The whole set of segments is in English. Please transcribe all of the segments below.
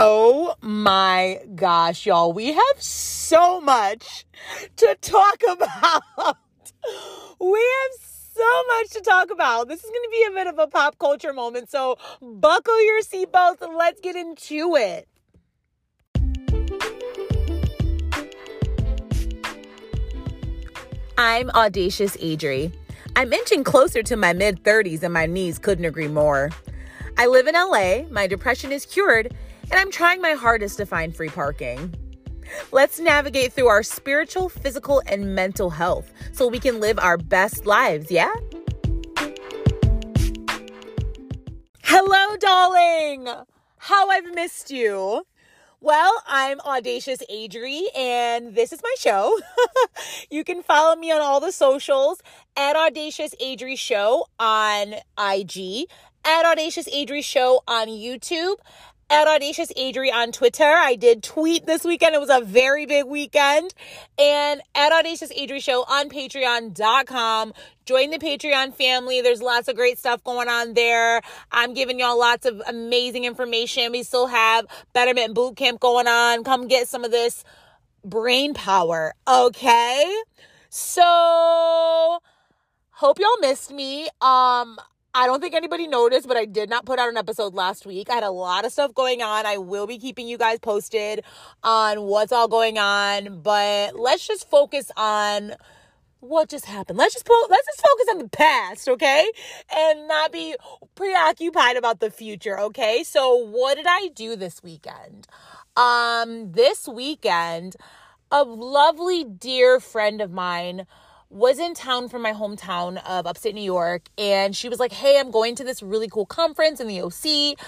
Oh my gosh, y'all. We have so much to talk about. We have so much to talk about. This is going to be a bit of a pop culture moment. So buckle your seatbelts and let's get into it. I'm Audacious Adri. I'm inching closer to my mid 30s and my knees couldn't agree more. I live in LA, my depression is cured, and I'm trying my hardest to find free parking. Let's navigate through our spiritual, physical, and mental health so we can live our best lives, yeah? Hello, darling! How I've missed you. Well, I'm Audacious Adri, and this is my show. you can follow me on all the socials at Audacious Adri Show on IG, at Audacious Adri Show on YouTube, at Audacious Adri on Twitter. I did tweet this weekend. It was a very big weekend. And at Audacious Adri Show on patreon.com. Join the Patreon family. There's lots of great stuff going on there. I'm giving y'all lots of amazing information. We still have Betterment Boot Camp going on. Come get some of this brain power. Okay. So hope y'all missed me. Um, I don't think anybody noticed, but I did not put out an episode last week. I had a lot of stuff going on. I will be keeping you guys posted on what's all going on, but let's just focus on what just happened. Let's just po- let's just focus on the past, okay? And not be preoccupied about the future, okay? So, what did I do this weekend? Um this weekend, a lovely dear friend of mine was in town from my hometown of upstate New York, and she was like, Hey, I'm going to this really cool conference in the OC.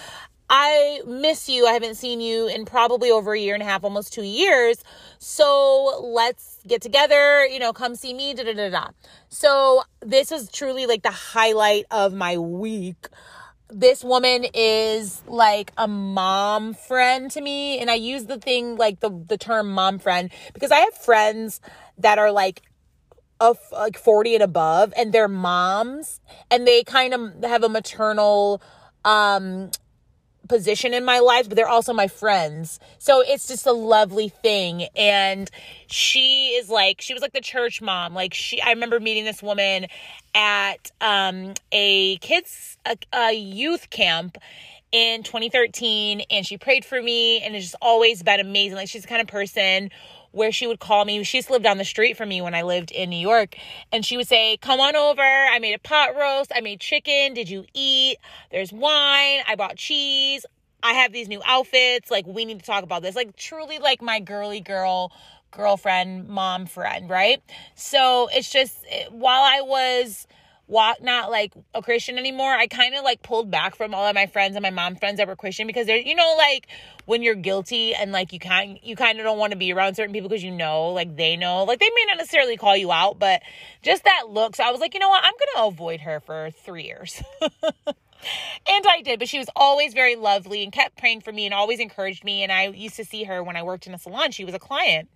I miss you. I haven't seen you in probably over a year and a half, almost two years. So let's get together, you know, come see me, da da da da. So this was truly like the highlight of my week. This woman is like a mom friend to me. And I use the thing like the, the term mom friend because I have friends that are like of like 40 and above and they're moms and they kind of have a maternal um position in my life but they're also my friends. So it's just a lovely thing and she is like she was like the church mom. Like she i remember meeting this woman at um a kids a, a youth camp in 2013 and she prayed for me and it's just always been amazing. Like she's the kind of person where she would call me. She used to live down the street from me when I lived in New York. And she would say, Come on over. I made a pot roast. I made chicken. Did you eat? There's wine. I bought cheese. I have these new outfits. Like, we need to talk about this. Like, truly, like my girly girl girlfriend, mom friend, right? So it's just while I was walk not like a Christian anymore, I kind of like pulled back from all of my friends and my mom friends that were Christian because they're you know like when you're guilty and like you kind you kind of don't want to be around certain people because you know like they know like they may not necessarily call you out, but just that look. So I was like, you know what, I'm gonna avoid her for three years. and I did, but she was always very lovely and kept praying for me and always encouraged me. And I used to see her when I worked in a salon. She was a client.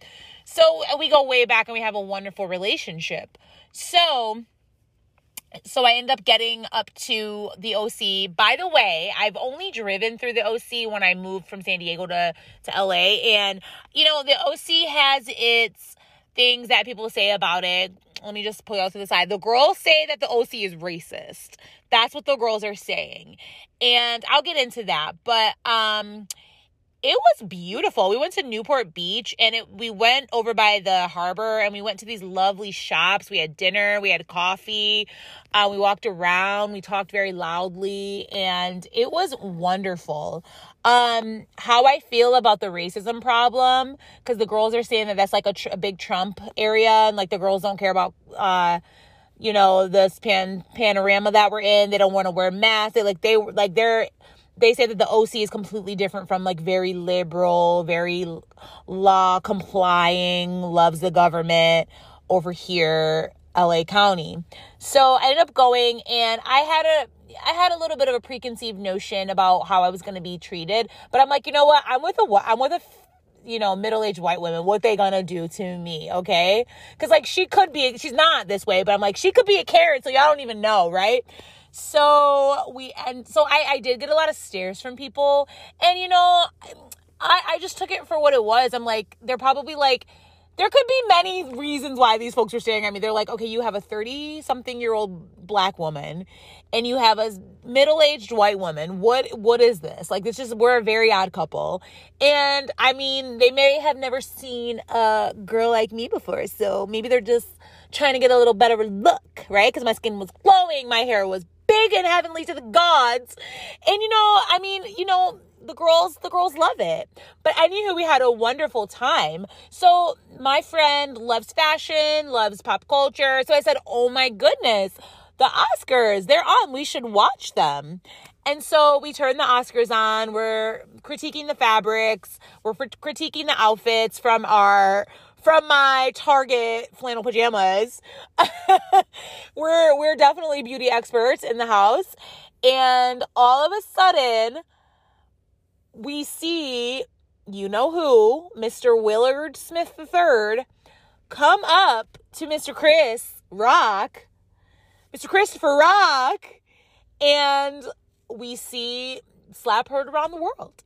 So we go way back and we have a wonderful relationship. So so I end up getting up to the OC. By the way, I've only driven through the OC when I moved from San Diego to, to LA. And, you know, the OC has its things that people say about it. Let me just pull out to the side. The girls say that the OC is racist. That's what the girls are saying. And I'll get into that. But um it was beautiful. We went to Newport Beach and it we went over by the harbor and we went to these lovely shops. We had dinner, we had coffee, uh, we walked around, we talked very loudly, and it was wonderful. Um, how I feel about the racism problem because the girls are saying that that's like a, tr- a big Trump area and like the girls don't care about uh you know this pan panorama that we're in. They don't want to wear masks. They like they like they're they say that the OC is completely different from like very liberal, very law complying, loves the government over here, LA County. So I ended up going and I had a I had a little bit of a preconceived notion about how I was going to be treated, but I'm like, you know what? I'm with a I'm with a you know, middle-aged white women, what they gonna do to me, okay? Cause like she could be, she's not this way, but I'm like, she could be a Karen, so y'all don't even know, right? So we and so I I did get a lot of stares from people, and you know, I, I just took it for what it was. I'm like, they're probably like, there could be many reasons why these folks are staring at me. They're like, okay, you have a 30 something year old black woman and you have a middle aged white woman. What, what is this? Like, this just, we're a very odd couple. And I mean, they may have never seen a girl like me before. So maybe they're just trying to get a little better look, right? Because my skin was glowing, my hair was big and heavenly to the gods. And you know, I mean, you know, the girls the girls love it. But anywho we had a wonderful time. So my friend loves fashion loves pop culture. So i said oh my goodness the oscars they're on. We should watch them. And so we turn the oscars on. We're critiquing the fabrics. We're critiquing the outfits from our from my Target flannel pajamas. we're we're definitely beauty experts in the house. And all of a sudden, we see, you know who, Mr. Willard Smith III, come up to Mr. Chris Rock, Mr. Christopher Rock, and we see Slap heard around the world.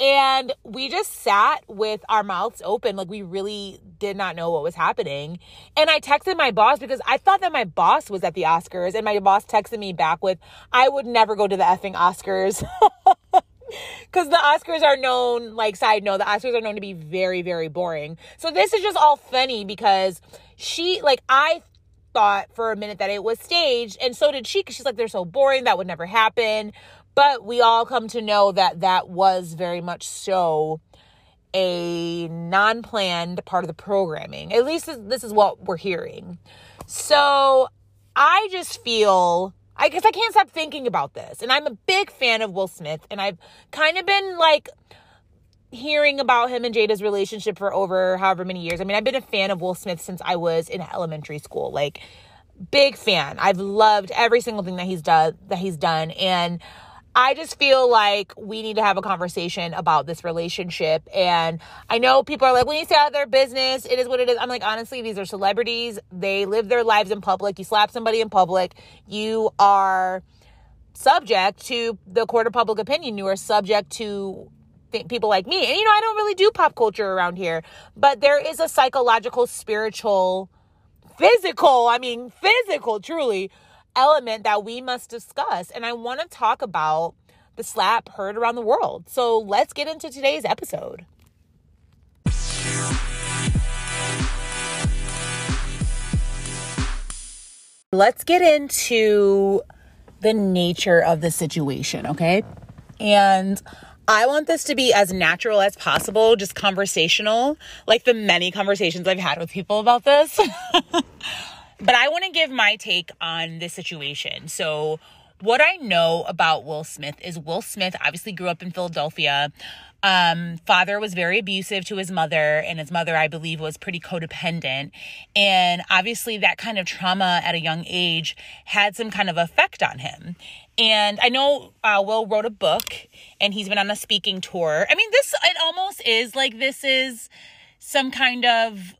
And we just sat with our mouths open, like we really did not know what was happening. And I texted my boss because I thought that my boss was at the Oscars, and my boss texted me back with, I would never go to the effing Oscars. Because the Oscars are known, like, side note, the Oscars are known to be very, very boring. So this is just all funny because she, like, I thought for a minute that it was staged, and so did she, because she's like, they're so boring, that would never happen. But we all come to know that that was very much so a non planned part of the programming. At least this is what we're hearing. So I just feel I guess I can't stop thinking about this. And I'm a big fan of Will Smith, and I've kind of been like hearing about him and Jada's relationship for over however many years. I mean, I've been a fan of Will Smith since I was in elementary school. Like big fan. I've loved every single thing that he's done that he's done and I just feel like we need to have a conversation about this relationship. And I know people are like, when you stay out of their business, it is what it is. I'm like, honestly, these are celebrities. They live their lives in public. You slap somebody in public, you are subject to the court of public opinion. You are subject to th- people like me. And, you know, I don't really do pop culture around here, but there is a psychological, spiritual, physical, I mean, physical, truly element that we must discuss. And I want to talk about the slap heard around the world. So let's get into today's episode. Let's get into the nature of the situation, okay? And I want this to be as natural as possible, just conversational, like the many conversations I've had with people about this. But I want to give my take on this situation. So, what I know about Will Smith is Will Smith obviously grew up in Philadelphia. Um, father was very abusive to his mother, and his mother, I believe, was pretty codependent. And obviously, that kind of trauma at a young age had some kind of effect on him. And I know uh, Will wrote a book, and he's been on a speaking tour. I mean, this it almost is like this is some kind of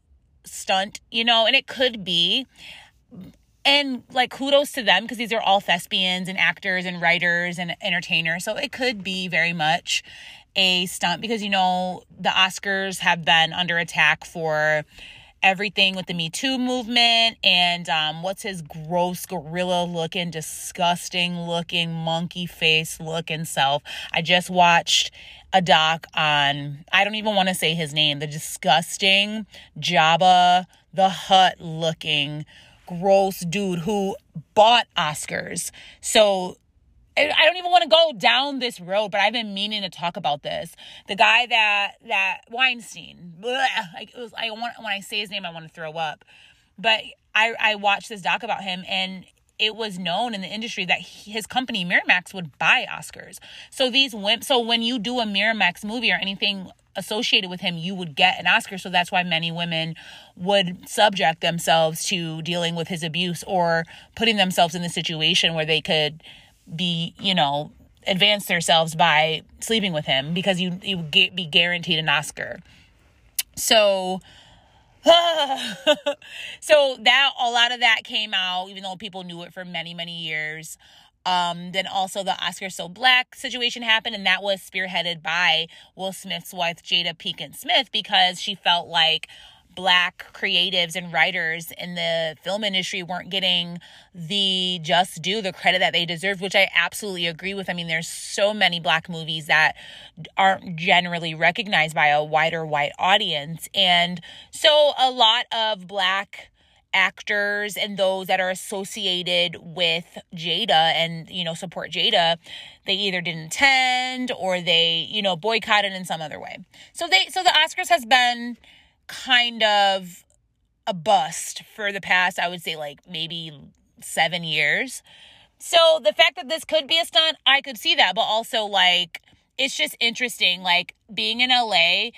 stunt, you know, and it could be. And like kudos to them because these are all thespians and actors and writers and entertainers. So it could be very much a stunt because, you know, the Oscars have been under attack for everything with the Me Too movement and um, what's his gross gorilla looking, disgusting looking, monkey face looking self. I just watched a doc on, I don't even want to say his name, the disgusting Jabba the Hutt looking gross dude who bought Oscars. So I don't even want to go down this road, but I've been meaning to talk about this. The guy that that Weinstein, bleh, like it was, I want when I say his name, I want to throw up. But I I watched this doc about him, and it was known in the industry that his company Miramax would buy Oscars. So these wimps. So when you do a Miramax movie or anything associated with him, you would get an Oscar. So that's why many women would subject themselves to dealing with his abuse or putting themselves in the situation where they could be, you know, advance themselves by sleeping with him because you you get be guaranteed an Oscar. So so that a lot of that came out even though people knew it for many many years. Um, then also the Oscar So Black situation happened, and that was spearheaded by Will Smith's wife, Jada Pinkett Smith, because she felt like black creatives and writers in the film industry weren't getting the just due the credit that they deserved which i absolutely agree with. I mean there's so many black movies that aren't generally recognized by a wider white audience. And so a lot of black actors and those that are associated with Jada and, you know, support Jada, they either didn't attend or they, you know, boycotted in some other way. So they so the Oscars has been kind of a bust for the past, I would say like maybe 7 years. So the fact that this could be a stunt, I could see that, but also like it's just interesting like being in LA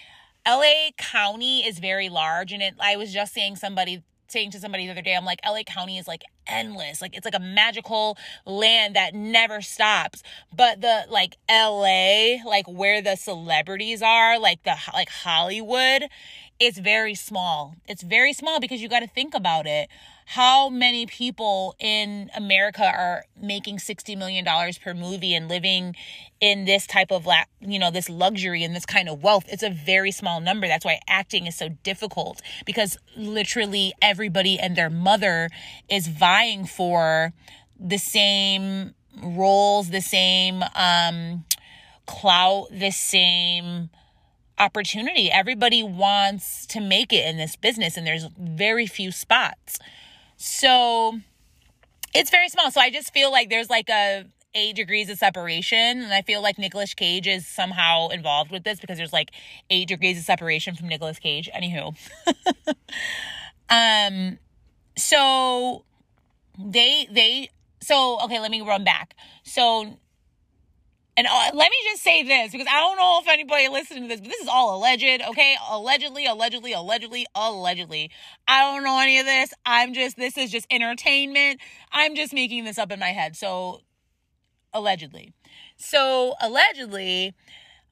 LA County is very large and it I was just saying somebody saying to somebody the other day, I'm like, LA County is like endless. Like it's like a magical land that never stops. But the like LA, like where the celebrities are, like the like Hollywood, it's very small. It's very small because you got to think about it how many people in America are making 60 million dollars per movie and living in this type of la- you know this luxury and this kind of wealth? It's a very small number. That's why acting is so difficult because literally everybody and their mother is vying for the same roles the same um clout the same opportunity. Everybody wants to make it in this business and there's very few spots so it's very small. So I just feel like there's like a eight degrees of separation. And I feel like Nicolas Cage is somehow involved with this because there's like eight degrees of separation from Nicolas Cage. Anywho. um so they they so okay, let me run back. So and uh, let me just say this because I don't know if anybody listening to this, but this is all alleged, okay? Allegedly, allegedly, allegedly, allegedly. I don't know any of this. I'm just, this is just entertainment. I'm just making this up in my head. So, allegedly. So, allegedly,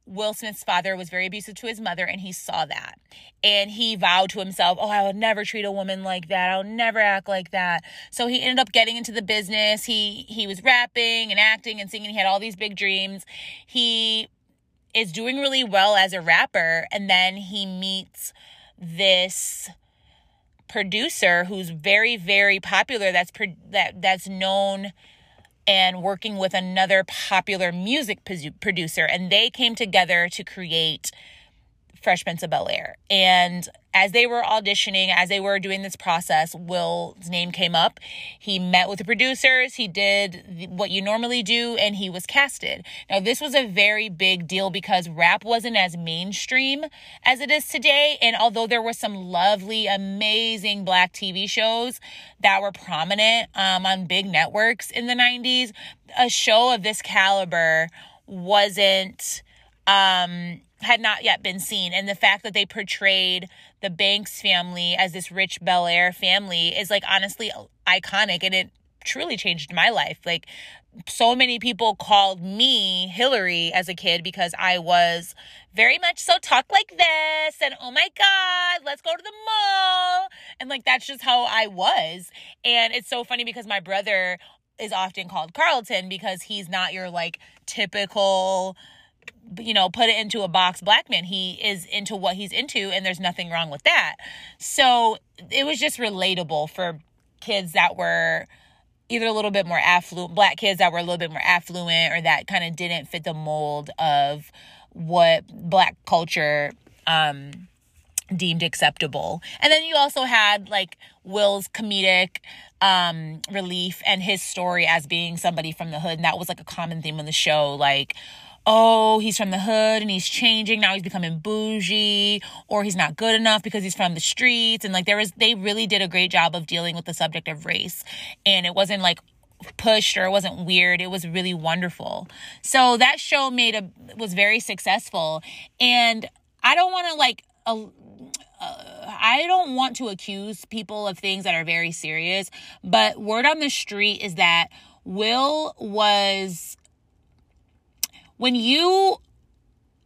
Will Smith's father was very abusive to his mother, and he saw that. And he vowed to himself, Oh, I would never treat a woman like that. I'll never act like that. So he ended up getting into the business. He he was rapping and acting and singing. He had all these big dreams. He is doing really well as a rapper, and then he meets this producer who's very, very popular. That's pro- that that's known and working with another popular music producer, and they came together to create Fresh Prince of Bel Air. And as they were auditioning, as they were doing this process, Will's name came up. He met with the producers, he did what you normally do, and he was casted. Now, this was a very big deal because rap wasn't as mainstream as it is today. And although there were some lovely, amazing black TV shows that were prominent um, on big networks in the 90s, a show of this caliber wasn't um had not yet been seen. And the fact that they portrayed the Banks family as this rich Bel Air family is like honestly iconic and it truly changed my life. Like so many people called me Hillary as a kid because I was very much so talk like this and oh my god, let's go to the mall. And like that's just how I was. And it's so funny because my brother is often called Carlton because he's not your like typical you know, put it into a box black man. He is into what he's into, and there's nothing wrong with that. So it was just relatable for kids that were either a little bit more affluent, black kids that were a little bit more affluent, or that kind of didn't fit the mold of what black culture um, deemed acceptable. And then you also had like Will's comedic um relief and his story as being somebody from the hood and that was like a common theme on the show like oh, he's from the hood and he's changing. Now he's becoming bougie or he's not good enough because he's from the streets. And like there was, they really did a great job of dealing with the subject of race. And it wasn't like pushed or it wasn't weird. It was really wonderful. So that show made a, was very successful. And I don't want to like, uh, I don't want to accuse people of things that are very serious, but word on the street is that Will was when you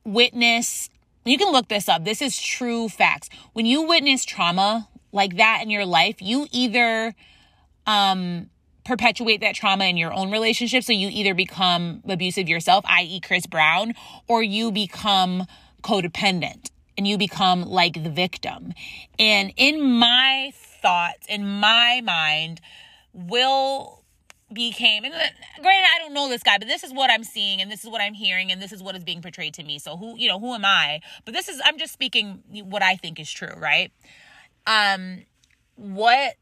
witness, you can look this up. This is true facts. When you witness trauma like that in your life, you either um perpetuate that trauma in your own relationship. So you either become abusive yourself, i.e., Chris Brown, or you become codependent and you become like the victim. And in my thoughts, in my mind, Will became and uh, granted I don't know this guy, but this is what I'm seeing and this is what I'm hearing and this is what is being portrayed to me. So who, you know, who am I? But this is I'm just speaking what I think is true, right? Um what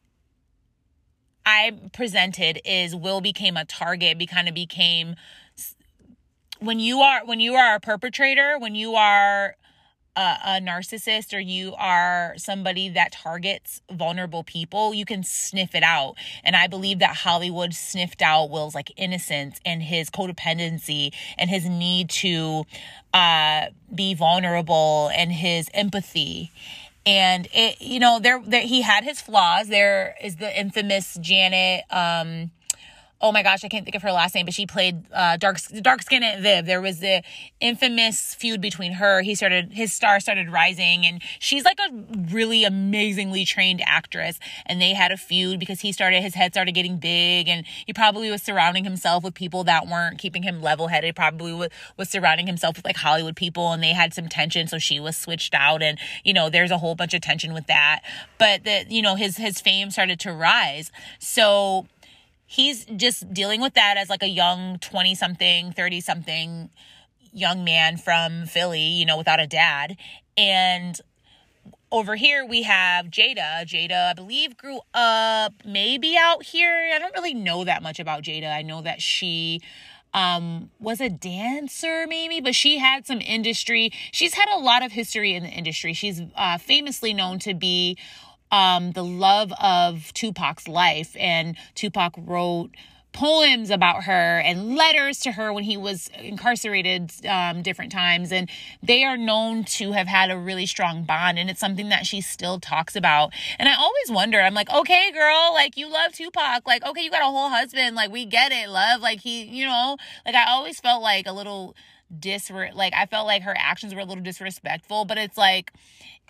I presented is Will became a target, be kind of became when you are when you are a perpetrator, when you are a, a, narcissist or you are somebody that targets vulnerable people, you can sniff it out. And I believe that Hollywood sniffed out Will's like innocence and his codependency and his need to uh, be vulnerable and his empathy. And it, you know, there, there he had his flaws. There is the infamous Janet. Um, oh my gosh, I can't think of her last name, but she played uh, dark dark skin Aunt Viv. There was the infamous feud between her. He started his star started rising, and she's like a really amazingly trained actress. And they had a feud because he started his head started getting big, and he probably was surrounding himself with people that weren't keeping him level headed. Probably was, was surrounding himself with like Hollywood people, and they had some tension, so she was switched out, and you know there's a whole bunch of tension with that. But that you know his his fame started to rise, so he's just dealing with that as like a young 20 something, 30 something young man from Philly, you know, without a dad. And over here we have Jada. Jada, I believe, grew up maybe out here. I don't really know that much about Jada. I know that she um, was a dancer maybe, but she had some industry. She's had a lot of history in the industry. She's uh, famously known to be um, the love of Tupac's life. And Tupac wrote poems about her and letters to her when he was incarcerated um, different times. And they are known to have had a really strong bond. And it's something that she still talks about. And I always wonder, I'm like, okay, girl, like you love Tupac. Like, okay, you got a whole husband. Like, we get it, love. Like, he, you know, like I always felt like a little disre like I felt like her actions were a little disrespectful, but it's like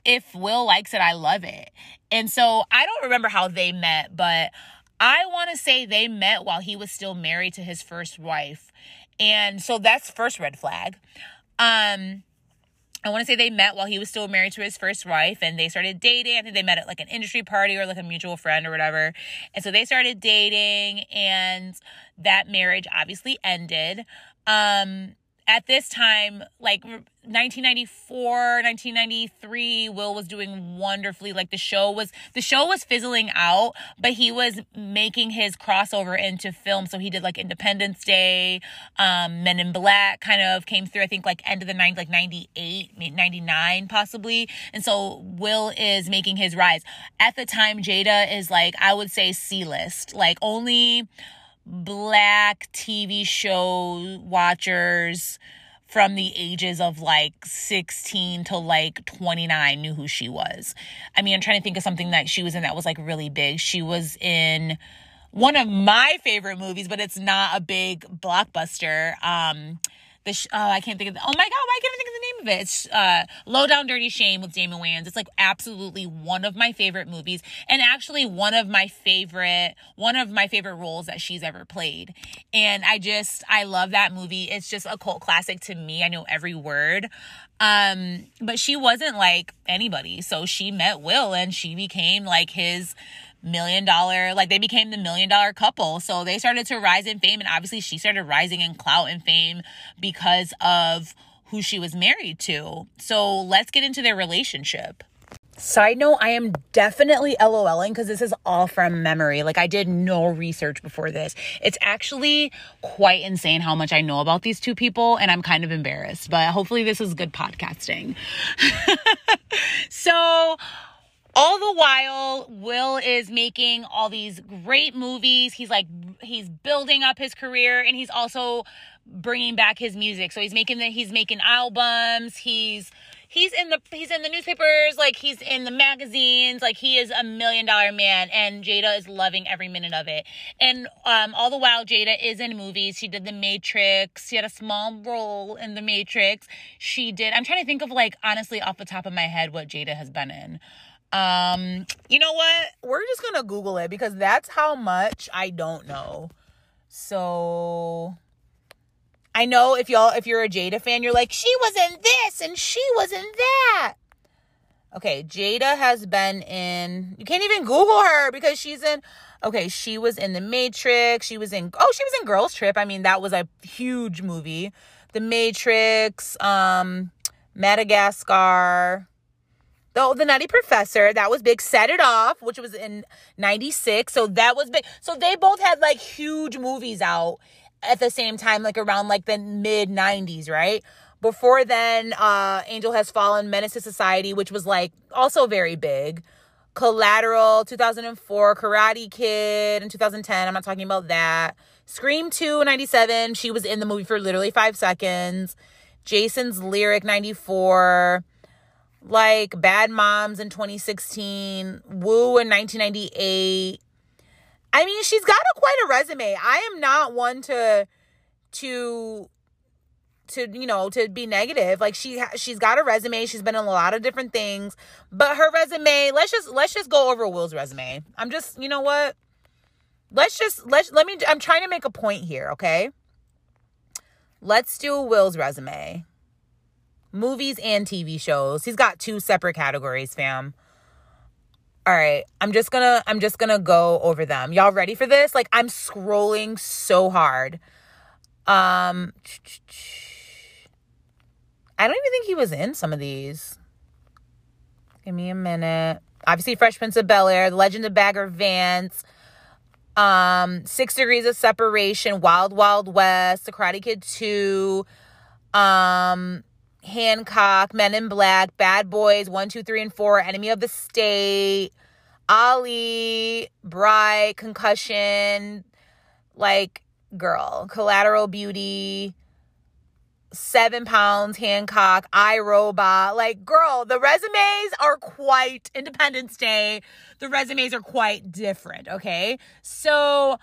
if Will likes it, I love it. And so I don't remember how they met, but I want to say they met while he was still married to his first wife. And so that's first red flag. Um I want to say they met while he was still married to his first wife and they started dating. I think they met at like an industry party or like a mutual friend or whatever. And so they started dating and that marriage obviously ended. Um at this time, like 1994, 1993, Will was doing wonderfully. Like the show was, the show was fizzling out, but he was making his crossover into film. So he did like Independence Day, um, Men in Black kind of came through, I think like end of the 90s, like 98, 99 possibly. And so Will is making his rise. At the time, Jada is like, I would say C list, like only, black TV show watchers from the ages of like 16 to like 29 knew who she was. I mean, I'm trying to think of something that she was in that was like really big. She was in one of my favorite movies, but it's not a big blockbuster. Um, the sh- oh I can't think of the, oh my god why can't I think of the name of it? It's uh Low Down Dirty Shame with Damon Wayans. It's like absolutely one of my favorite movies and actually one of my favorite one of my favorite roles that she's ever played. And I just I love that movie. It's just a cult classic to me. I know every word. Um but she wasn't like anybody. So she met Will and she became like his million dollar, like they became the million dollar couple. So they started to rise in fame. And obviously she started rising in clout and fame because of who she was married to. So let's get into their relationship. Side note, I am definitely LOLing because this is all from memory. Like, I did no research before this. It's actually quite insane how much I know about these two people, and I'm kind of embarrassed, but hopefully, this is good podcasting. so, all the while will is making all these great movies. He's like he's building up his career and he's also bringing back his music. So he's making the he's making albums. He's he's in the he's in the newspapers. Like he's in the magazines. Like he is a million dollar man and jada is loving every minute of it. And um all the while jada is in movies. She did the matrix. She had a small role in the matrix. She did i'm trying to think of like honestly off the top of my head what jada has been in Um, you know what? We're just gonna Google it because that's how much I don't know. So I know if y'all if you're a Jada fan, you're like, she was in this and she was in that. Okay, Jada has been in you can't even Google her because she's in okay, she was in The Matrix, she was in oh, she was in Girls Trip. I mean, that was a huge movie. The Matrix, um, Madagascar, the, the Nutty Professor, that was big. Set It Off, which was in 96. So that was big. So they both had like huge movies out at the same time, like around like the mid 90s, right? Before then, uh, Angel Has Fallen, Menace to Society, which was like also very big. Collateral, 2004, Karate Kid in 2010. I'm not talking about that. Scream 2, 97. She was in the movie for literally five seconds. Jason's Lyric, 94 like Bad Moms in 2016, Woo in 1998. I mean, she's got a quite a resume. I am not one to to to you know to be negative. Like she she's got a resume. She's been in a lot of different things. But her resume let's just let's just go over will's resume. I'm just you know what? Let's just let's let me i'm trying to make a point here okay? Let's do will's resume movies and TV shows. He's got two separate categories, fam. All right, I'm just gonna I'm just gonna go over them. Y'all ready for this? Like I'm scrolling so hard. Um I don't even think he was in some of these. Give me a minute. Obviously, Fresh Prince of Bel Air, The Legend of Bagger Vance, um, Six Degrees of Separation, Wild Wild West, The Karate Kid 2, um, Hancock, Men in Black, Bad Boys, One, Two, Three, and 4, Enemy of the State, Ali, Bright, Concussion, like, girl, Collateral Beauty, Seven Pounds, Hancock, I Robot. Like, girl, the resumes are quite Independence Day. The resumes are quite different, okay? So,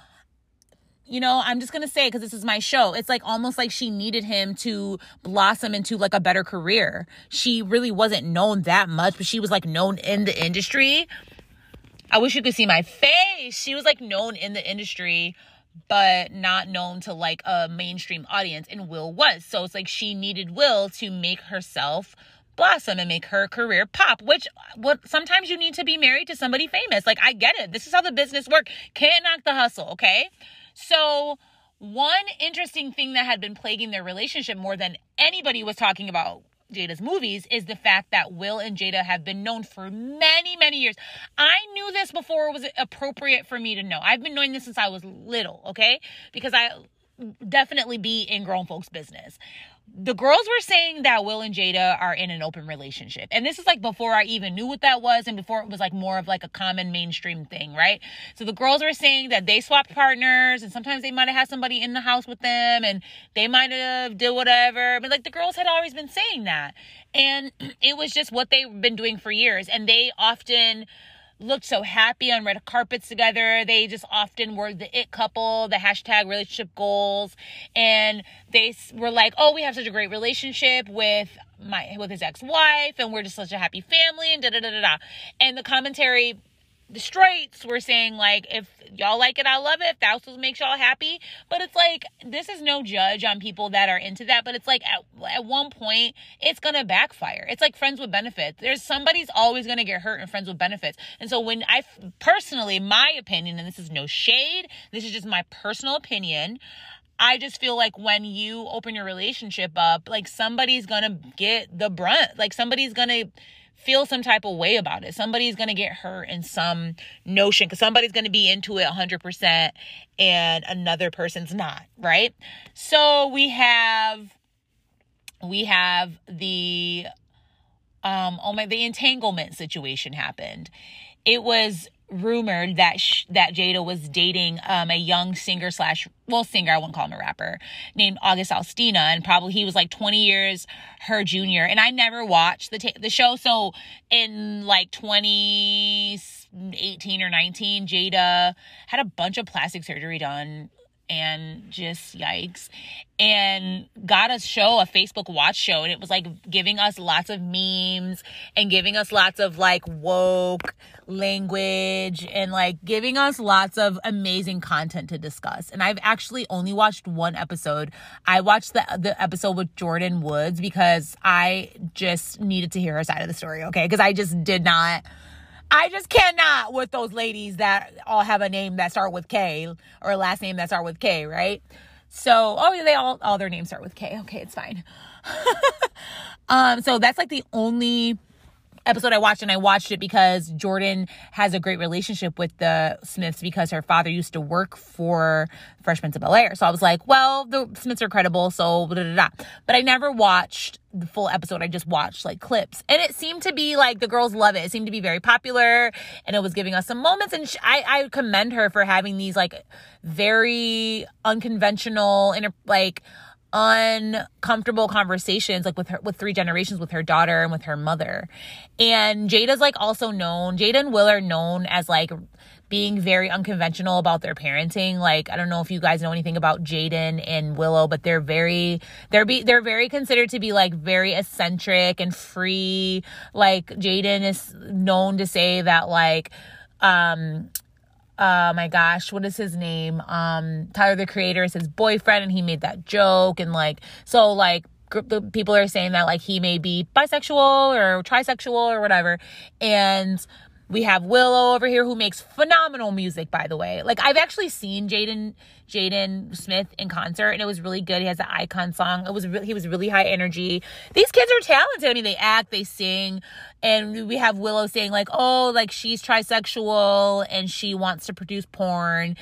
you know, I'm just going to say because this is my show. It's like almost like she needed him to blossom into like a better career. She really wasn't known that much, but she was like known in the industry. I wish you could see my face. She was like known in the industry, but not known to like a mainstream audience, and Will was. So it's like she needed Will to make herself blossom and make her career pop which what sometimes you need to be married to somebody famous like i get it this is how the business work can't knock the hustle okay so, one interesting thing that had been plaguing their relationship more than anybody was talking about Jada's movies is the fact that Will and Jada have been known for many, many years. I knew this before it was appropriate for me to know. I've been knowing this since I was little, okay? Because I definitely be in grown folks' business the girls were saying that Will and Jada are in an open relationship. And this is like before I even knew what that was and before it was like more of like a common mainstream thing, right? So the girls were saying that they swapped partners and sometimes they might have had somebody in the house with them and they might have did whatever. But like the girls had always been saying that. And it was just what they've been doing for years. And they often looked so happy on red carpets together. They just often were the it couple, the hashtag relationship goals. And they were like, oh, we have such a great relationship with my, with his ex-wife and we're just such a happy family and da da da da da. And the commentary the straights were saying like if y'all like it i love it. If that's what makes y'all happy. But it's like this is no judge on people that are into that. But it's like at, at one point it's gonna backfire. It's like friends with benefits. There's somebody's always gonna get hurt in friends with benefits. And so when i personally my opinion and this is no shade this is just my personal opinion I just feel like when you open your relationship up, like somebody's gonna get the brunt. Like somebody's gonna feel some type of way about it. Somebody's going to get hurt in some notion because somebody's going to be into it 100% and another person's not, right? So we have we have the um oh my the entanglement situation happened. It was rumored that sh- that Jada was dating um, a young singer slash well singer I wouldn't call him a rapper named August Alsina and probably he was like 20 years her junior. And I never watched the the show so in like 2018 or 19 Jada had a bunch of plastic surgery done and just yikes. And got a show a facebook watch show and it was like giving us lots of memes and giving us lots of like woke language and like giving us lots of amazing content to discuss. And i've actually only watched one episode. I watched the, the episode with Jordyn Woods because i just needed to hear her side of the story okay? Because i just did not I just cannot with those ladies that all have a name that start with K or a last name that start with K, right? So, oh, they all all their names start with K. Okay, it's fine. um, so that's like the only episode I watched, and I watched it because Jordyn has a great relationship with the Smiths because her father used to work for Fresh Prince of Bel Air. So I was like, well, the Smiths are credible, so. But I never watched the full episode. I just watched like clips, and it seemed to be like the girls love it. It seemed to be very popular, and it was giving us some moments. And I I commend her for having these like very unconventional and like uncomfortable conversations like with her with three generations with her daughter and with her mother. And jada's like also known jada and will are known as like being very unconventional about their parenting. Like i don't know if you guys know anything about jaden and willow but they're very they're be they're very considered to be like very eccentric and free. Like jaden is known to say that like um uh my gosh what is his name? Um tyler the creator is his boyfriend and he made that joke and like so like the people are saying that like he may be bisexual or trisexual or whatever and we have Willow over here who makes phenomenal music, by the way. Like I've actually seen Jaden Jaden Smith in concert, and it was really good. He has an icon song. It was really, he was really high energy. These kids are talented. I mean, they act, they sing, and we have Willow saying like, "Oh, like she's trisexual and she wants to produce porn."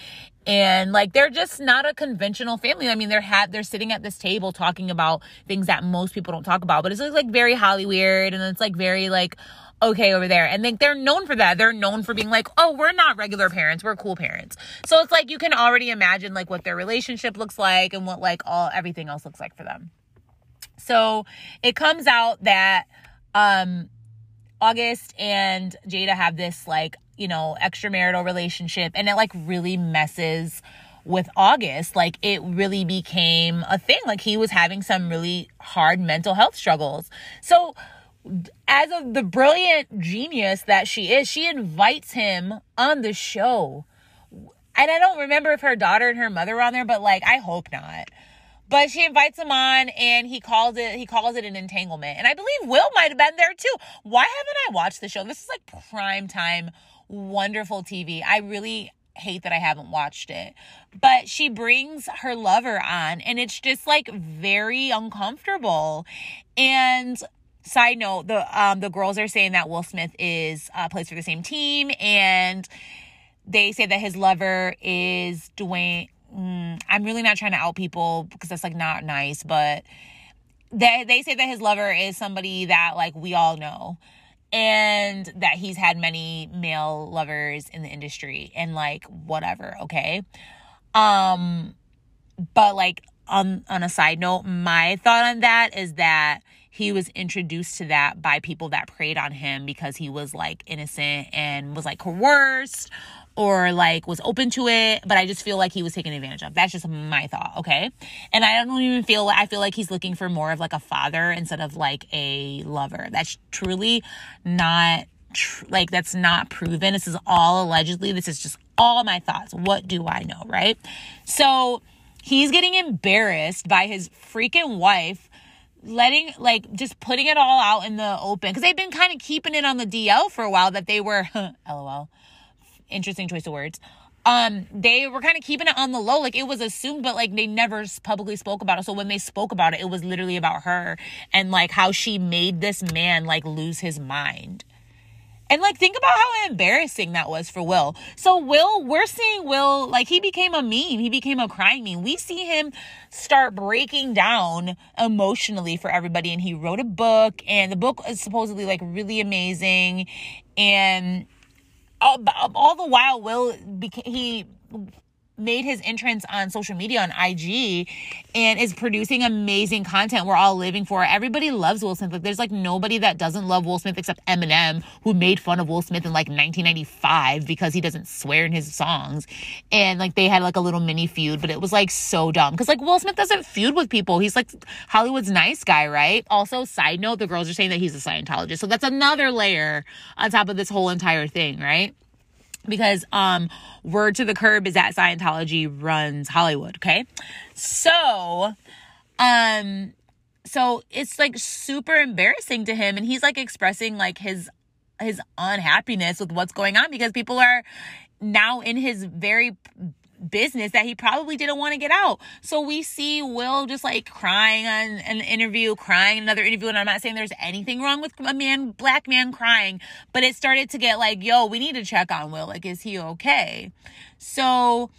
And like they're just not a conventional family. I mean, they're had they're sitting at this table talking about things that most people don't talk about, but it's like very Hollywood and it's like very like okay over there. And like they're known for that. They're known for being like, oh, we're not regular parents, we're cool parents. So it's like you can already imagine like what their relationship looks like and what like all everything else looks like for them. So it comes out that um August and Jada have this like, you know, extramarital relationship and it like really messes with August, like it really became a thing. Like he was having some really hard mental health struggles. So as of the brilliant genius that she is, she invites him on the show. And I don't remember if her daughter and her mother were on there, but like I hope not. But she invites him on and he calls it he calls it an entanglement. And I believe Will might have been there too. Why haven't I watched the show? This is like prime time wonderful TV. I really hate that I haven't watched it. But she brings her lover on and it's just like very uncomfortable. And side note the um the girls are saying that will smith is uh plays for the same team and they say that his lover is dwayne mm, i'm really not trying to out people because that's like not nice but they they say that his lover is somebody that like we all know and that he's had many male lovers in the industry and like whatever okay? Um but like on on a side note my thought on that is that he was introduced to that by people that preyed on him because he was like innocent and was like coerced or like was open to it, but I just feel like he was taken advantage of. That's just my thought, okay? And I don't even feel I feel like he's looking for more of like a father instead of like a lover. That's truly not tr- like that's not proven. This is all allegedly. This is just all my thoughts. What do I know, right? So, he's getting embarrassed by his freaking wife letting like just putting it all out in the open. Because they've been kind of keeping it on the DL for a while that they were lol interesting choice of words. Um they were kind of keeping it on the low like it was assumed but like they never publicly spoke about it. So when they spoke about it it was literally about her and like how she made this man like lose his mind and like, think about how embarrassing that was for Will. So, Will, we're seeing Will, like, he became a meme. He became a crying meme. We see him start breaking down emotionally for everybody. And he wrote a book, and the book is supposedly like really amazing. And uh, all, all the while, Will became, he made his entrance on social media on IG and is producing amazing content we're all living for. Everybody loves Will Smith. Like there's like nobody that doesn't love Will Smith except Eminem, who made fun of Will Smith in like 1995 because he doesn't swear in his songs. And like they had like a little mini feud, but it was like so dumb. Cause like Will Smith doesn't feud with people. He's like Hollywood's nice guy, right? Also, side note, the girls are saying that he's a Scientologist. So that's another layer on top of this whole entire thing, right? Because um word to the curb is that Scientology runs Hollywood, okay? So um so it's like super embarrassing to him and he's like expressing like his his unhappiness with what's going on because people are now in his very business that he probably didn't want to get out. So we see Will just like crying on an interview, crying another interview. And I'm not saying there's anything wrong with a man, black man crying, but it started to get like, yo, we need to check on Will. Like, is he okay? So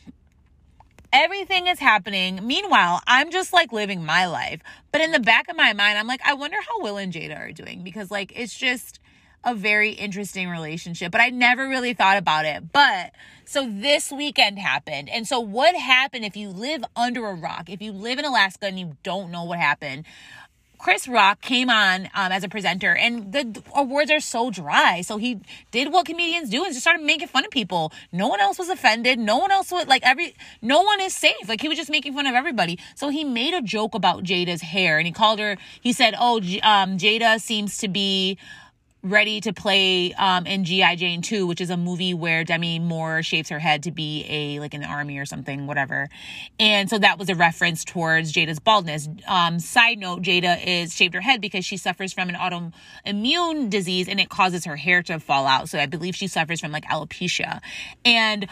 everything is happening. Meanwhile, I'm just like living my life. But in the back of my mind, I'm like, I wonder how Will and Jada are doing because like it's just a very interesting relationship, but I never really thought about it. But so this weekend happened. And so what happened if you live under a rock, if you live in Alaska and you don't know what happened? Chris Rock came on um, as a presenter, and the awards are so dry. So he did what comedians do and just started making fun of people. No one else was offended. No one else was like every. No one is safe. Like he was just making fun of everybody. So he made a joke about Jada's hair, and he called her. He said, "Oh, um, Jada seems to be." Ready to play um, in G.I. Jane 2, which is a movie where Demi Moore shaves her head to be a, like, in the army or something, whatever. And so that was a reference towards Jada's baldness. Um, side note, Jada is shaved her head because she suffers from an autoimmune disease and it causes her hair to fall out. So I believe she suffers from, like, alopecia. And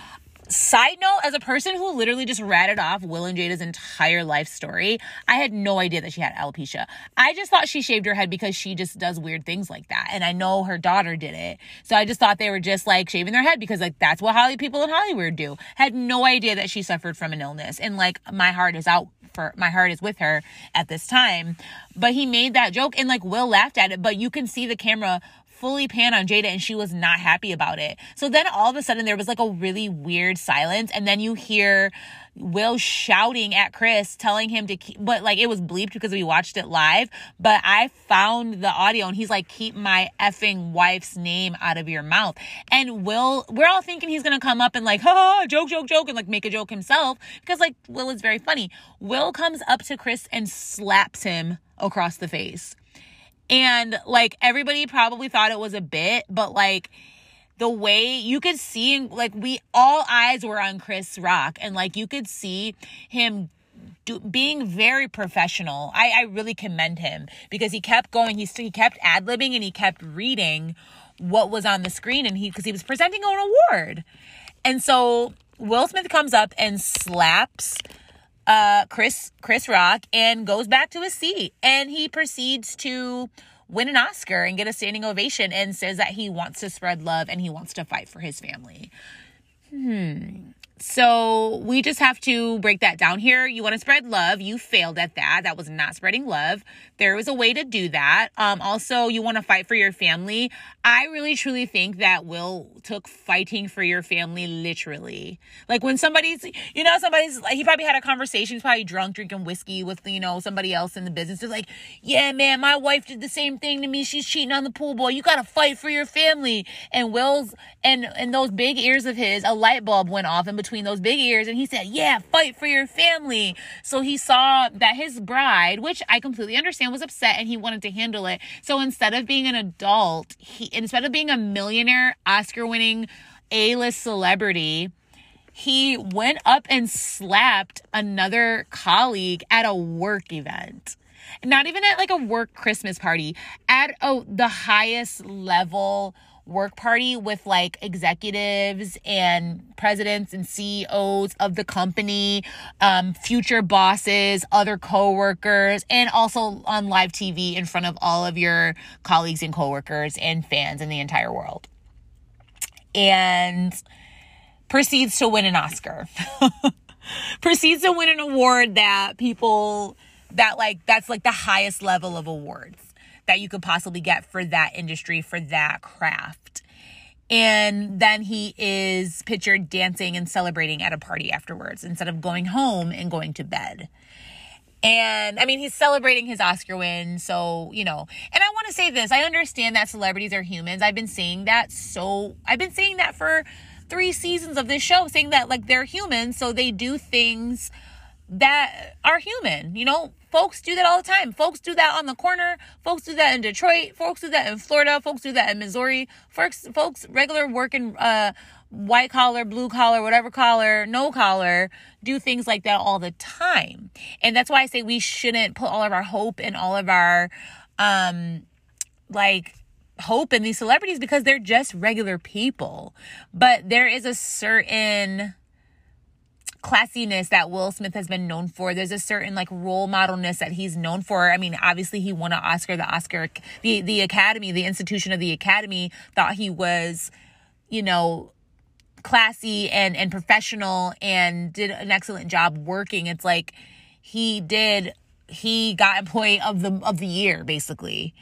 Side note, as a person who literally just ratted off Will and Jada's entire life story, I had no idea that she had alopecia. I just thought she shaved her head because she just does weird things like that. And I know her daughter did it. So I just thought they were just like shaving their head because like that's what Holly people in Hollywood do. Had no idea that she suffered from an illness. And like my heart is out for my heart is with her at this time. But he made that joke and like Will laughed at it, but you can see the camera fully pan on Jada and she was not happy about it. So then all of a sudden there was like a really weird silence and then you hear Will shouting at Chris, telling him to keep, but like it was bleeped because we watched it live. But I found the audio and he's like, keep my effing wife's name out of your mouth. And Will, we're all thinking he's gonna come up and like, ha, joke, joke, joke, and like make a joke himself because like Will is very funny. Will comes up to Chris and slaps him across the face. And like everybody probably thought it was a bit, but like the way you could see, like we all eyes were on Chris Rock, and like you could see him do, being very professional. I, I really commend him because he kept going. He, he kept ad libbing and he kept reading what was on the screen, and he because he was presenting an award, and so Will Smith comes up and slaps uh, Chris Chris Rock and goes back to his seat, and he proceeds to win an Oscar and get a standing ovation, and says that he wants to spread love and he wants to fight for his family. Hmm. So we just have to break that down here. You want to spread love. You failed at that. That was not spreading love. There was a way to do that. Um, also, you want to fight for your family. I really truly think that Will took fighting for your family literally. Like when somebody's, you know, somebody's like, he probably had a conversation, he's probably drunk, drinking whiskey with, you know, somebody else in the business. They're like, yeah, man, my wife did the same thing to me. She's cheating on the pool boy. You got to fight for your family. And Will's, and, and those big ears of his, a light bulb went off in between between those big ears and he said, Yeah, fight for your family. So he saw that his bride, which I completely understand, was upset and he wanted to handle it. So instead of being an adult, he instead of being a millionaire, Oscar winning A list celebrity, he went up and slapped another colleague at a work event. Not even at like a work Christmas party, at oh the highest level work party with like executives and presidents and CEOs of the company, um, future bosses, other coworkers, and also on live TV in front of all of your colleagues and coworkers and fans in the entire world. And proceeds to win an Oscar. proceeds to win an award that people that like that's like the highest level of awards that you could possibly get for that industry, for that craft. And then he is pictured dancing and celebrating at a party afterwards instead of going home and going to bed. And I mean, he's celebrating his Oscar win. So, you know, and I want to say this I understand that celebrities are humans. I've been saying that. So, I've been saying that for three seasons of this show, saying that like they're humans. So they do things that are human. You know, folks do that all the time. Folks do that on the corner. Folks do that in Detroit. Folks do that in Florida. Folks do that in Missouri. Folks, folks, regular working, uh, white collar, blue collar, whatever collar, no collar, do things like that all the time. And that's why I say we shouldn't put all of our hope and all of our, um, like, hope in these celebrities because they're just regular people. But there is a certain, classiness that Will Smith has been known for. There's a certain like role modelness that he's known for. I mean, obviously he won an Oscar. The Oscar, the the Academy, the institution of the Academy thought he was, you know, classy and and professional and did an excellent job working. It's like he did. He got employee of the of the year basically,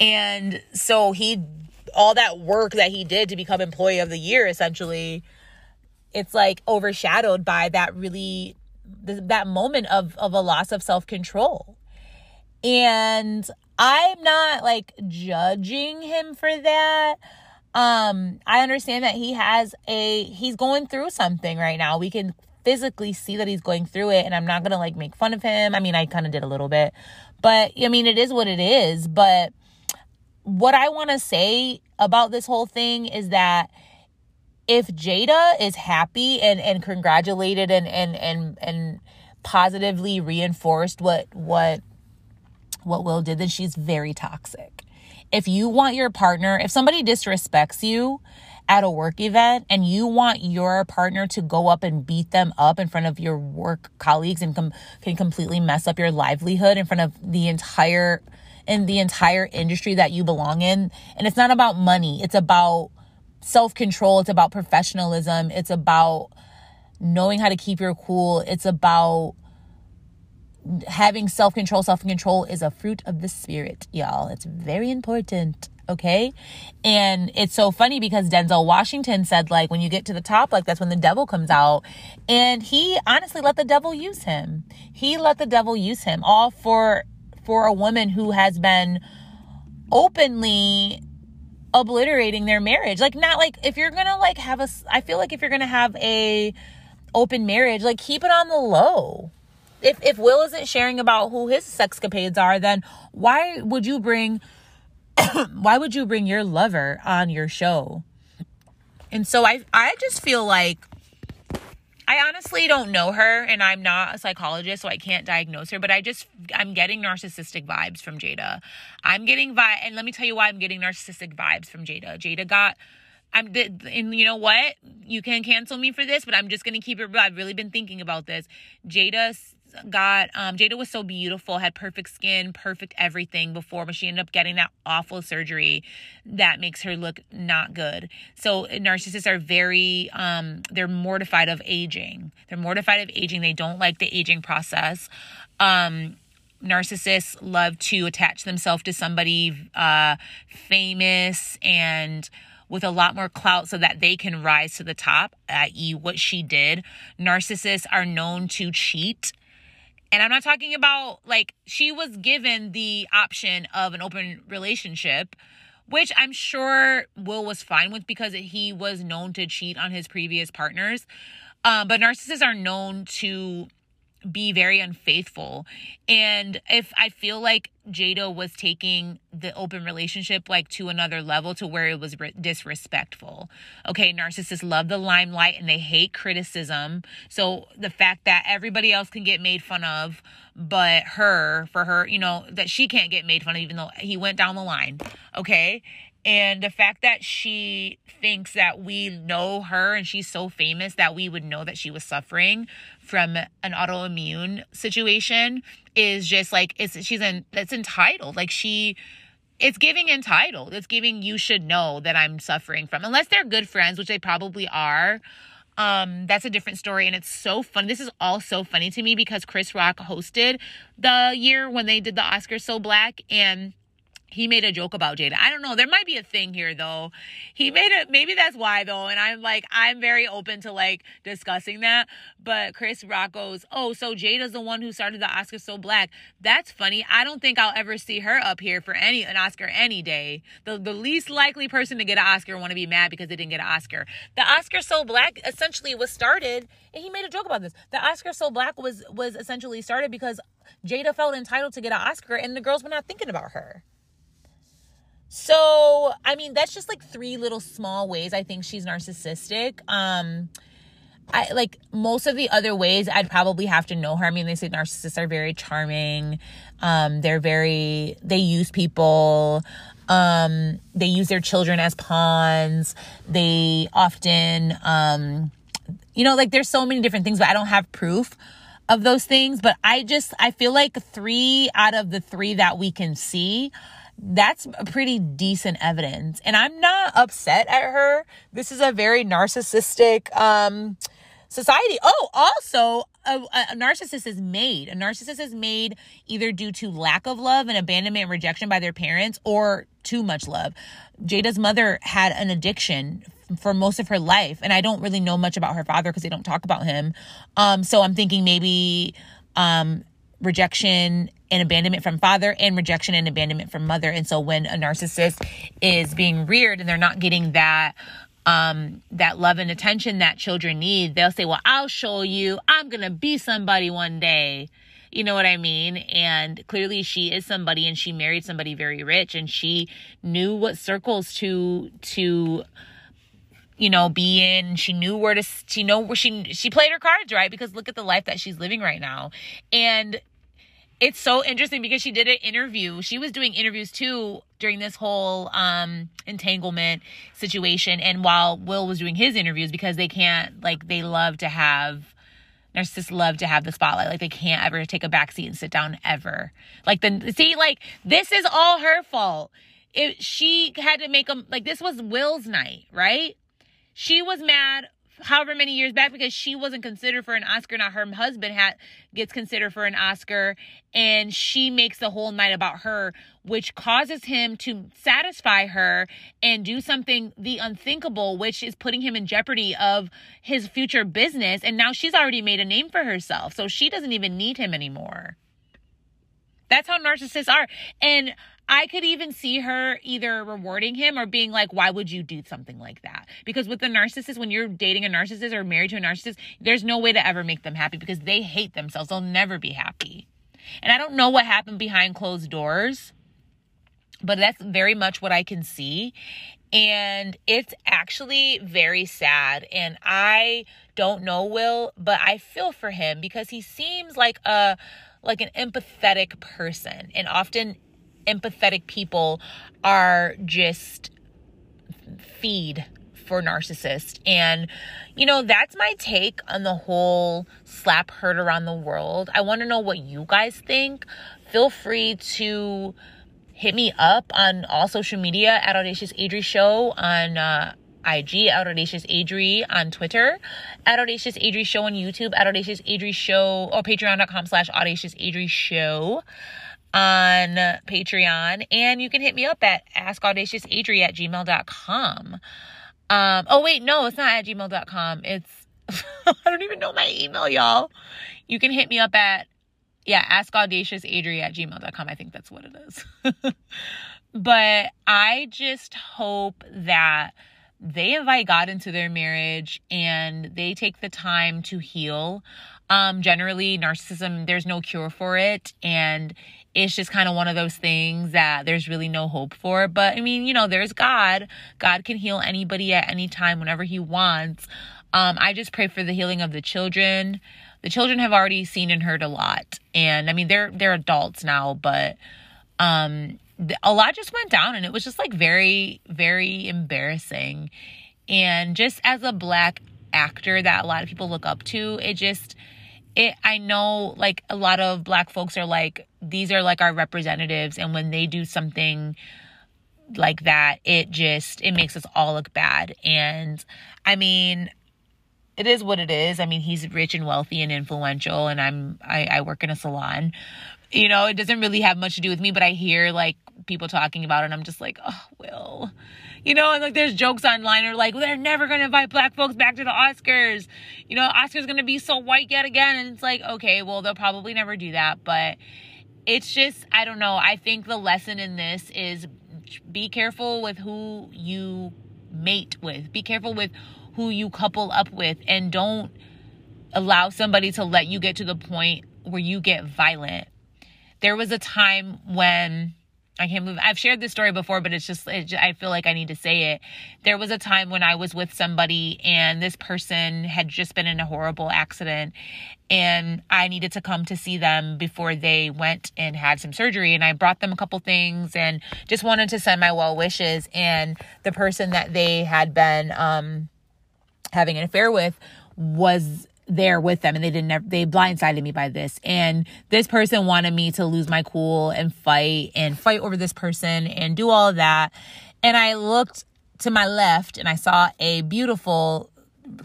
and so he all that work that he did to become employee of the year essentially it's like overshadowed by that really that moment of of a loss of self-control. And I'm not like judging him for that. Um I understand that he has a he's going through something right now. We can physically see that he's going through it and I'm not going to like make fun of him. I mean, I kind of did a little bit. But I mean, it is what it is, but what I want to say about this whole thing is that if Jada is happy and and congratulated and and and and positively reinforced what what what Will did, then she's very toxic. If you want your partner, if somebody disrespects you at a work event and you want your partner to go up and beat them up in front of your work colleagues and com- can completely mess up your livelihood in front of the entire in the entire industry that you belong in and it's not about money it's about self control, it's about professionalism, it's about knowing how to keep your cool, it's about having self control. Self control is a fruit of the spirit, y'all. It's very important. Okay. And it's so funny because Denzel Washington said, like, when you get to the top, like, that's when the devil comes out. And he honestly let the devil use him. He let the devil use him all for, for a woman who has been openly obliterating their marriage. Like not like if you're going to like have a I feel like if you're going to have a open marriage, like keep it on the low. If if Will isn't sharing about who his sexcapades are, then why would you bring why would you bring your lover on your show? And so I I just feel like I honestly don't know her and I'm not a psychologist, so I can't diagnose her, but I just, I'm getting narcissistic vibes from Jada. I'm getting vibe, and let me tell you why I'm getting narcissistic vibes from Jada. Jada got, I'm, and you know what? You can cancel me for this, but I'm just going to keep it real. I've really been thinking about this. Jada got um Jada was so beautiful, had perfect skin, perfect everything before, but she ended up getting that awful surgery that makes her look not good. So narcissists are very um they're mortified of aging. They're mortified of aging. They don't like the aging process. Um narcissists love to attach themselves to somebody uh famous and with a lot more clout so that they can rise to the top, i.e., what she did. Narcissists are known to cheat and I'm not talking about like she was given the option of an open relationship, which I'm sure Will was fine with because he was known to cheat on his previous partners. Um, but narcissists are known to be very unfaithful. And if I feel like Jada was taking the open relationship like to another level to where it was re- disrespectful. Okay, narcissists love the limelight and they hate criticism. So the fact that everybody else can get made fun of, but her, for her, you know, that she can't get made fun of even though he went down the line. Okay? And the fact that she thinks that we know her and she's so famous that we would know that she was suffering from an autoimmune situation is just like it's she's in it's entitled. Like she it's giving entitled. It's giving you should know that I'm suffering from. Unless they're good friends, which they probably are. Um, that's a different story, and it's so fun. This is all so funny to me because Chris Rock hosted the year when they did the Oscars so black, and he made a joke about Jada. I don't know. There might be a thing here though. He made it. Maybe that's why though. And I'm like, I'm very open to like discussing that. But Chris Rock goes, oh, so Jada's the one who started the Oscar so black. That's funny. I don't think I'll ever see her up here for any an Oscar any day. The the least likely person to get an Oscar want to be mad because they didn't get an Oscar. The Oscar so black essentially was started, and he made a joke about this. The Oscar so black was was essentially started because Jada felt entitled to get an Oscar, and the girls were not thinking about her. So, I mean, that's just like three little small ways I think she's narcissistic. Um, I like most of the other ways I'd probably have to know her. I mean, they say narcissists are very charming. Um, they're very, they use people. Um, they use their children as pawns. They often, um, you know, like there's so many different things, but I don't have proof of those things. But I just, I feel like three out of the three that we can see that's pretty decent evidence. And I'm not upset at her. This is a very narcissistic um, society. Oh, also, a, a, narcissist is made. A narcissist is made either due to lack of love and abandonment and rejection by their parents or too much love. Jada's mother had an addiction for most of her life, and I don't really know much about her father because they don't talk about him. Um, so I'm thinking maybe um, rejection and abandonment from father and rejection and abandonment from mother. And so when a narcissist is being reared and they're not getting that um that love and attention that children need, they'll say, "Well, I'll show you. I'm going to be somebody one day." You know what I mean? And clearly she is somebody and she married somebody very rich and she knew what circles to to you know be in she knew where to she know where she she played her cards right because look at the life that she's living right now and it's so interesting because she did an interview. She was doing interviews too during this whole um entanglement situation and while Will was doing his interviews because they can't like they love to have narcissists love to have the spotlight. Like they can't ever take a backseat and sit down ever. Like the see, like this is all her fault. If she had to make them like this was Will's night, right? She was mad however many years back because she wasn't considered for an Oscar. Now her husband had gets considered for an Oscar, and she makes the whole night about her, which causes him to satisfy her and do something the unthinkable, which is putting him in jeopardy of his future business. And now she's already made a name for herself, so she doesn't even need him anymore. That's how narcissists are, and I could even see her either rewarding him or being like, why would you do something like that? Because with the narcissist, when you're dating a narcissist or married to a narcissist, there's no way to ever make them happy because they hate themselves. They'll never be happy. And I don't know what happened behind closed doors, but that's very much what I can see. And it's actually very sad. And I don't know Will, but I feel for him because he seems like a like an empathetic person and often empathetic people are just feed for narcissists. And, you know, that's my take on the whole slap heard around the world. I want to know what you guys think. Feel free to hit me up on all social media at Audacious Adri Show on uh, IG, at Audacious Adri on Twitter, at Audacious Adri Show on YouTube, at Audacious Adri Show, or patreon.com slash Audacious Adri Show on Patreon. And you can hit me up at askaudaciousadri at gmail.com. Um, oh, wait, no, it's not at gmail.com. It's, I don't even know my email, y'all. You can hit me up at, yeah, askaudaciousadri at gmail.com. I think that's what it is. but I just hope that they invite God into their marriage and they take the time to heal. Um, generally, narcissism, there's no cure for it. And it's just kind of one of those things that there's really no hope for. But I mean, you know, there's God. God can heal anybody at any time whenever He wants. Um, I just pray for the healing of the children. The children have already seen and heard a lot, and I mean, they're they're adults now, but um, a lot just went down, and it was just like very very embarrassing. And just as a black actor that a lot of people look up to, it just it I know like a lot of black folks are like these are like our representatives and when they do something like that it just it makes us all look bad and I mean it is what it is. I mean, he's rich and wealthy and influential and I'm I, I work in a salon. You know, it doesn't really have much to do with me, but I hear like people talking about it. And I'm just like, oh, Will. You know, and like there's jokes online are like, they're never going to invite black folks back to the Oscars. You know, Oscars going to be so white yet again. And it's like, okay, well, they'll probably never do that. But it's just, I don't know. I think the lesson in this is be careful with who you mate with, be careful with who you couple up with, and don't allow somebody to let you get to the point where you get violent. There was a time when I can't move. I've shared this story before, but it's just, it, I feel like I need to say it. There was a time when I was with somebody and this person had just been in a horrible accident and I needed to come to see them before they went and had some surgery. And I brought them a couple things and just wanted to send my well wishes. And the person that they had been, um, having an affair with was there with them and they didn't they blindsided me by this. And this person wanted me to lose my cool and fight and fight over this person and do all that. And i looked to my left and i saw a beautiful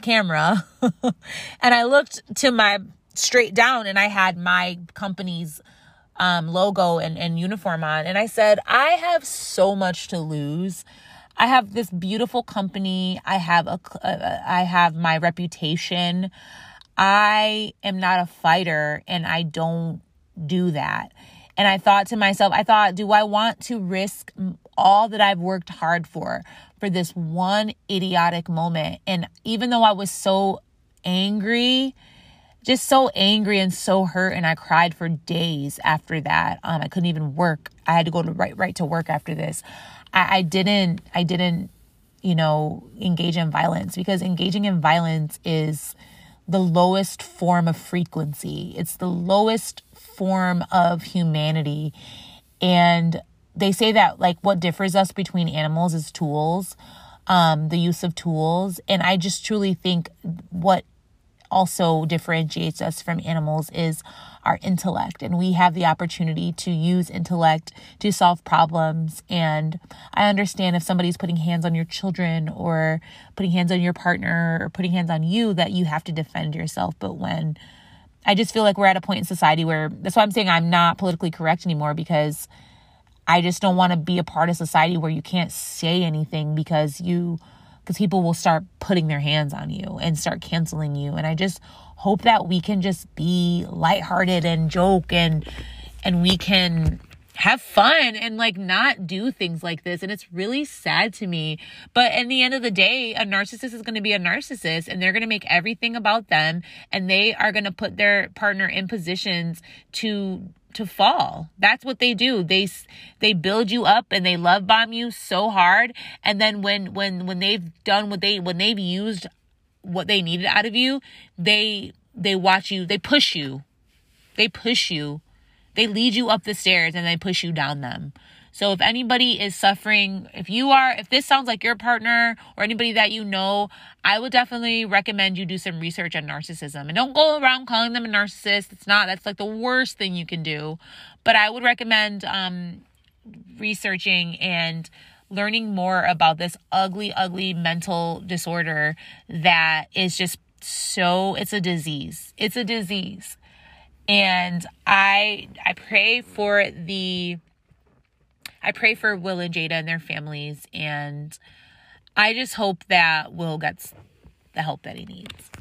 camera. And i looked to my straight down and i had my company's um, logo and, and uniform on. And i said i have so much to lose. I have this beautiful company. I have a, uh, I have my reputation. I am not a fighter and I don't do that. And I thought to myself, I thought, do I want to risk all that I've worked hard for for this one idiotic moment? And even though I was so angry, just so angry and so hurt, and I cried for days after that. Um, I couldn't even work. I had to go to right right to work after this. I, I didn't I didn't you know engage in violence because engaging in violence is the lowest form of frequency. It's the lowest form of humanity. And they say that like what differs us between animals is tools, um, the use of tools. And I just truly think what also differentiates us from animals is our intellect. And we have the opportunity to use intellect to solve problems. And I understand if somebody's putting hands on your children or putting hands on your partner or putting hands on you, that you have to defend yourself. But when I just feel like we're at a point in society where that's why I'm saying I'm not politically correct anymore because I just don't want to be a part of society where you can't say anything because you because people will start putting their hands on you and start canceling you. And I just hope that we can just be lighthearted and joke and and we can have fun and like not do things like this. And it's really sad to me. But in the end of the day, a narcissist is going to be a narcissist and they're going to make everything about them and they are going to put their partner in positions to to fall. That's what they do. They they build you up and they love bomb you so hard and then when when when they've done what they when they've used what they needed out of you, they they watch you, they push you. They push you. They lead you up the stairs and they push you down them. So if anybody is suffering, if you are, if this sounds like your partner or anybody that you know, I would definitely recommend you do some research on narcissism. And don't go around calling them a narcissist. It's not, that's like the worst thing you can do. But I would recommend um, researching and learning more about this ugly, ugly mental disorder that is just so, it's a disease. It's a disease. And I I pray for the I pray for Will and Jada and their families. And I just hope that Will gets the help that he needs.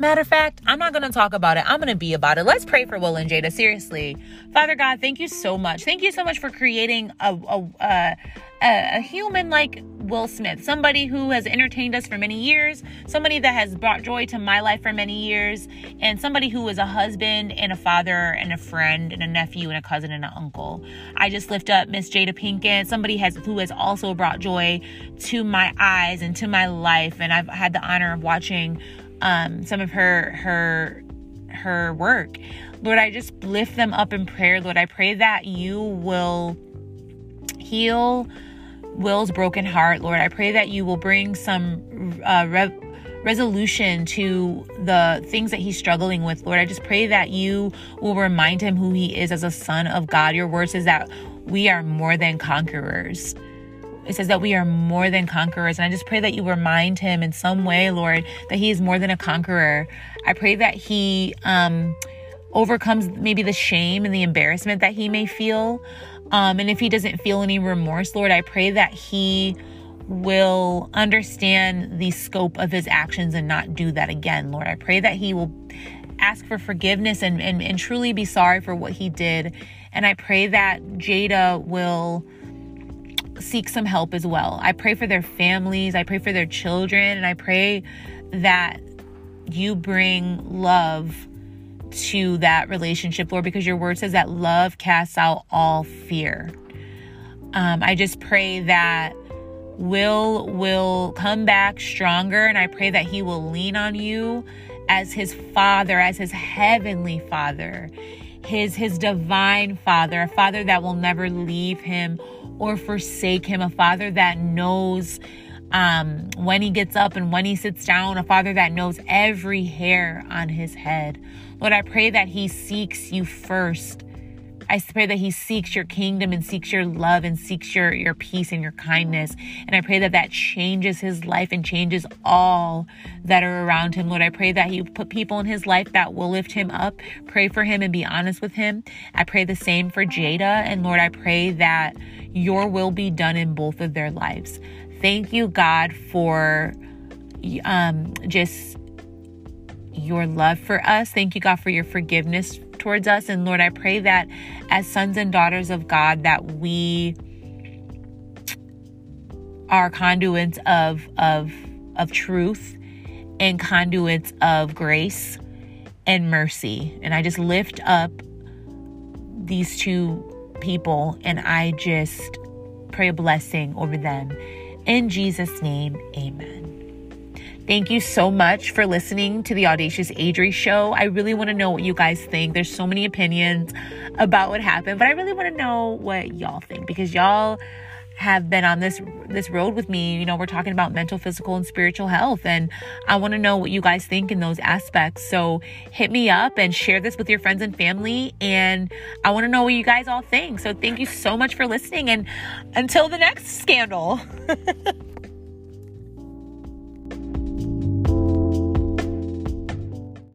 Matter of fact, I'm not going to talk about it. I'm going to be about it. Let's pray for Will and Jada. Seriously. Father God, thank you so much. Thank you so much for creating a, a, a, a human like Will Smith, somebody who has entertained us for many years, somebody that has brought joy to my life for many years, and somebody who is a husband and a father and a friend and a nephew and a cousin and an uncle. I just lift up Miss Jada Pinkett, somebody has who has also brought joy to my eyes and to my life, and I've had the honor of watching um, some of her her her work. Lord, I just lift them up in prayer. Lord, I pray that you will heal Will's broken heart, Lord. I pray that you will bring some uh, re- resolution to the things that he's struggling with, Lord. I just pray that you will remind him who he is as a son of God. Your word says that we are more than conquerors. It says that we are more than conquerors. And I just pray that you remind him in some way, Lord, that he is more than a conqueror. I pray that he um, overcomes maybe the shame and the embarrassment that he may feel. Um, and if he doesn't feel any remorse, Lord, I pray that he will understand the scope of his actions and not do that again, Lord. I pray that he will ask for forgiveness and, and, and truly be sorry for what he did. And I pray that Jada will seek some help as well. I pray for their families, I pray for their children, and I pray that you bring love to that relationship, Lord, because your word says that love casts out all fear. Um, I just pray that Will will come back stronger, and I pray that he will lean on you as his father, as his heavenly father, his his divine father, a father that will never leave him or forsake him, a father that knows um, when he gets up and when he sits down, a father that knows every hair on his head. Lord, I pray that he seeks you first I pray that he seeks your kingdom and seeks your love and seeks your, your peace and your kindness. And I pray that that changes his life and changes all that are around him. Lord, I pray that you put people in his life that will lift him up, pray for him and be honest with him. I pray the same for Jada. And Lord, I pray that your will be done in both of their lives. Thank you, God, for um, just your love for us. Thank you, God, for your forgiveness towards us. And Lord, I pray that as sons and daughters of God, that we are conduits of of of truth and conduits of grace and mercy. And I just lift up these two people and I just pray a blessing over them. In Jesus' name, amen. Thank you so much for listening to the Audacious Adri show. I really want to know what you guys think. There's so many opinions about what happened, but I really want to know what y'all think because y'all have been on this this road with me. You know, we're talking about mental, physical, and spiritual health, and I want to know what you guys think in those aspects. So hit me up and share this with your friends and family, and I want to know what you guys all think. So thank you so much for listening, and until the next scandal.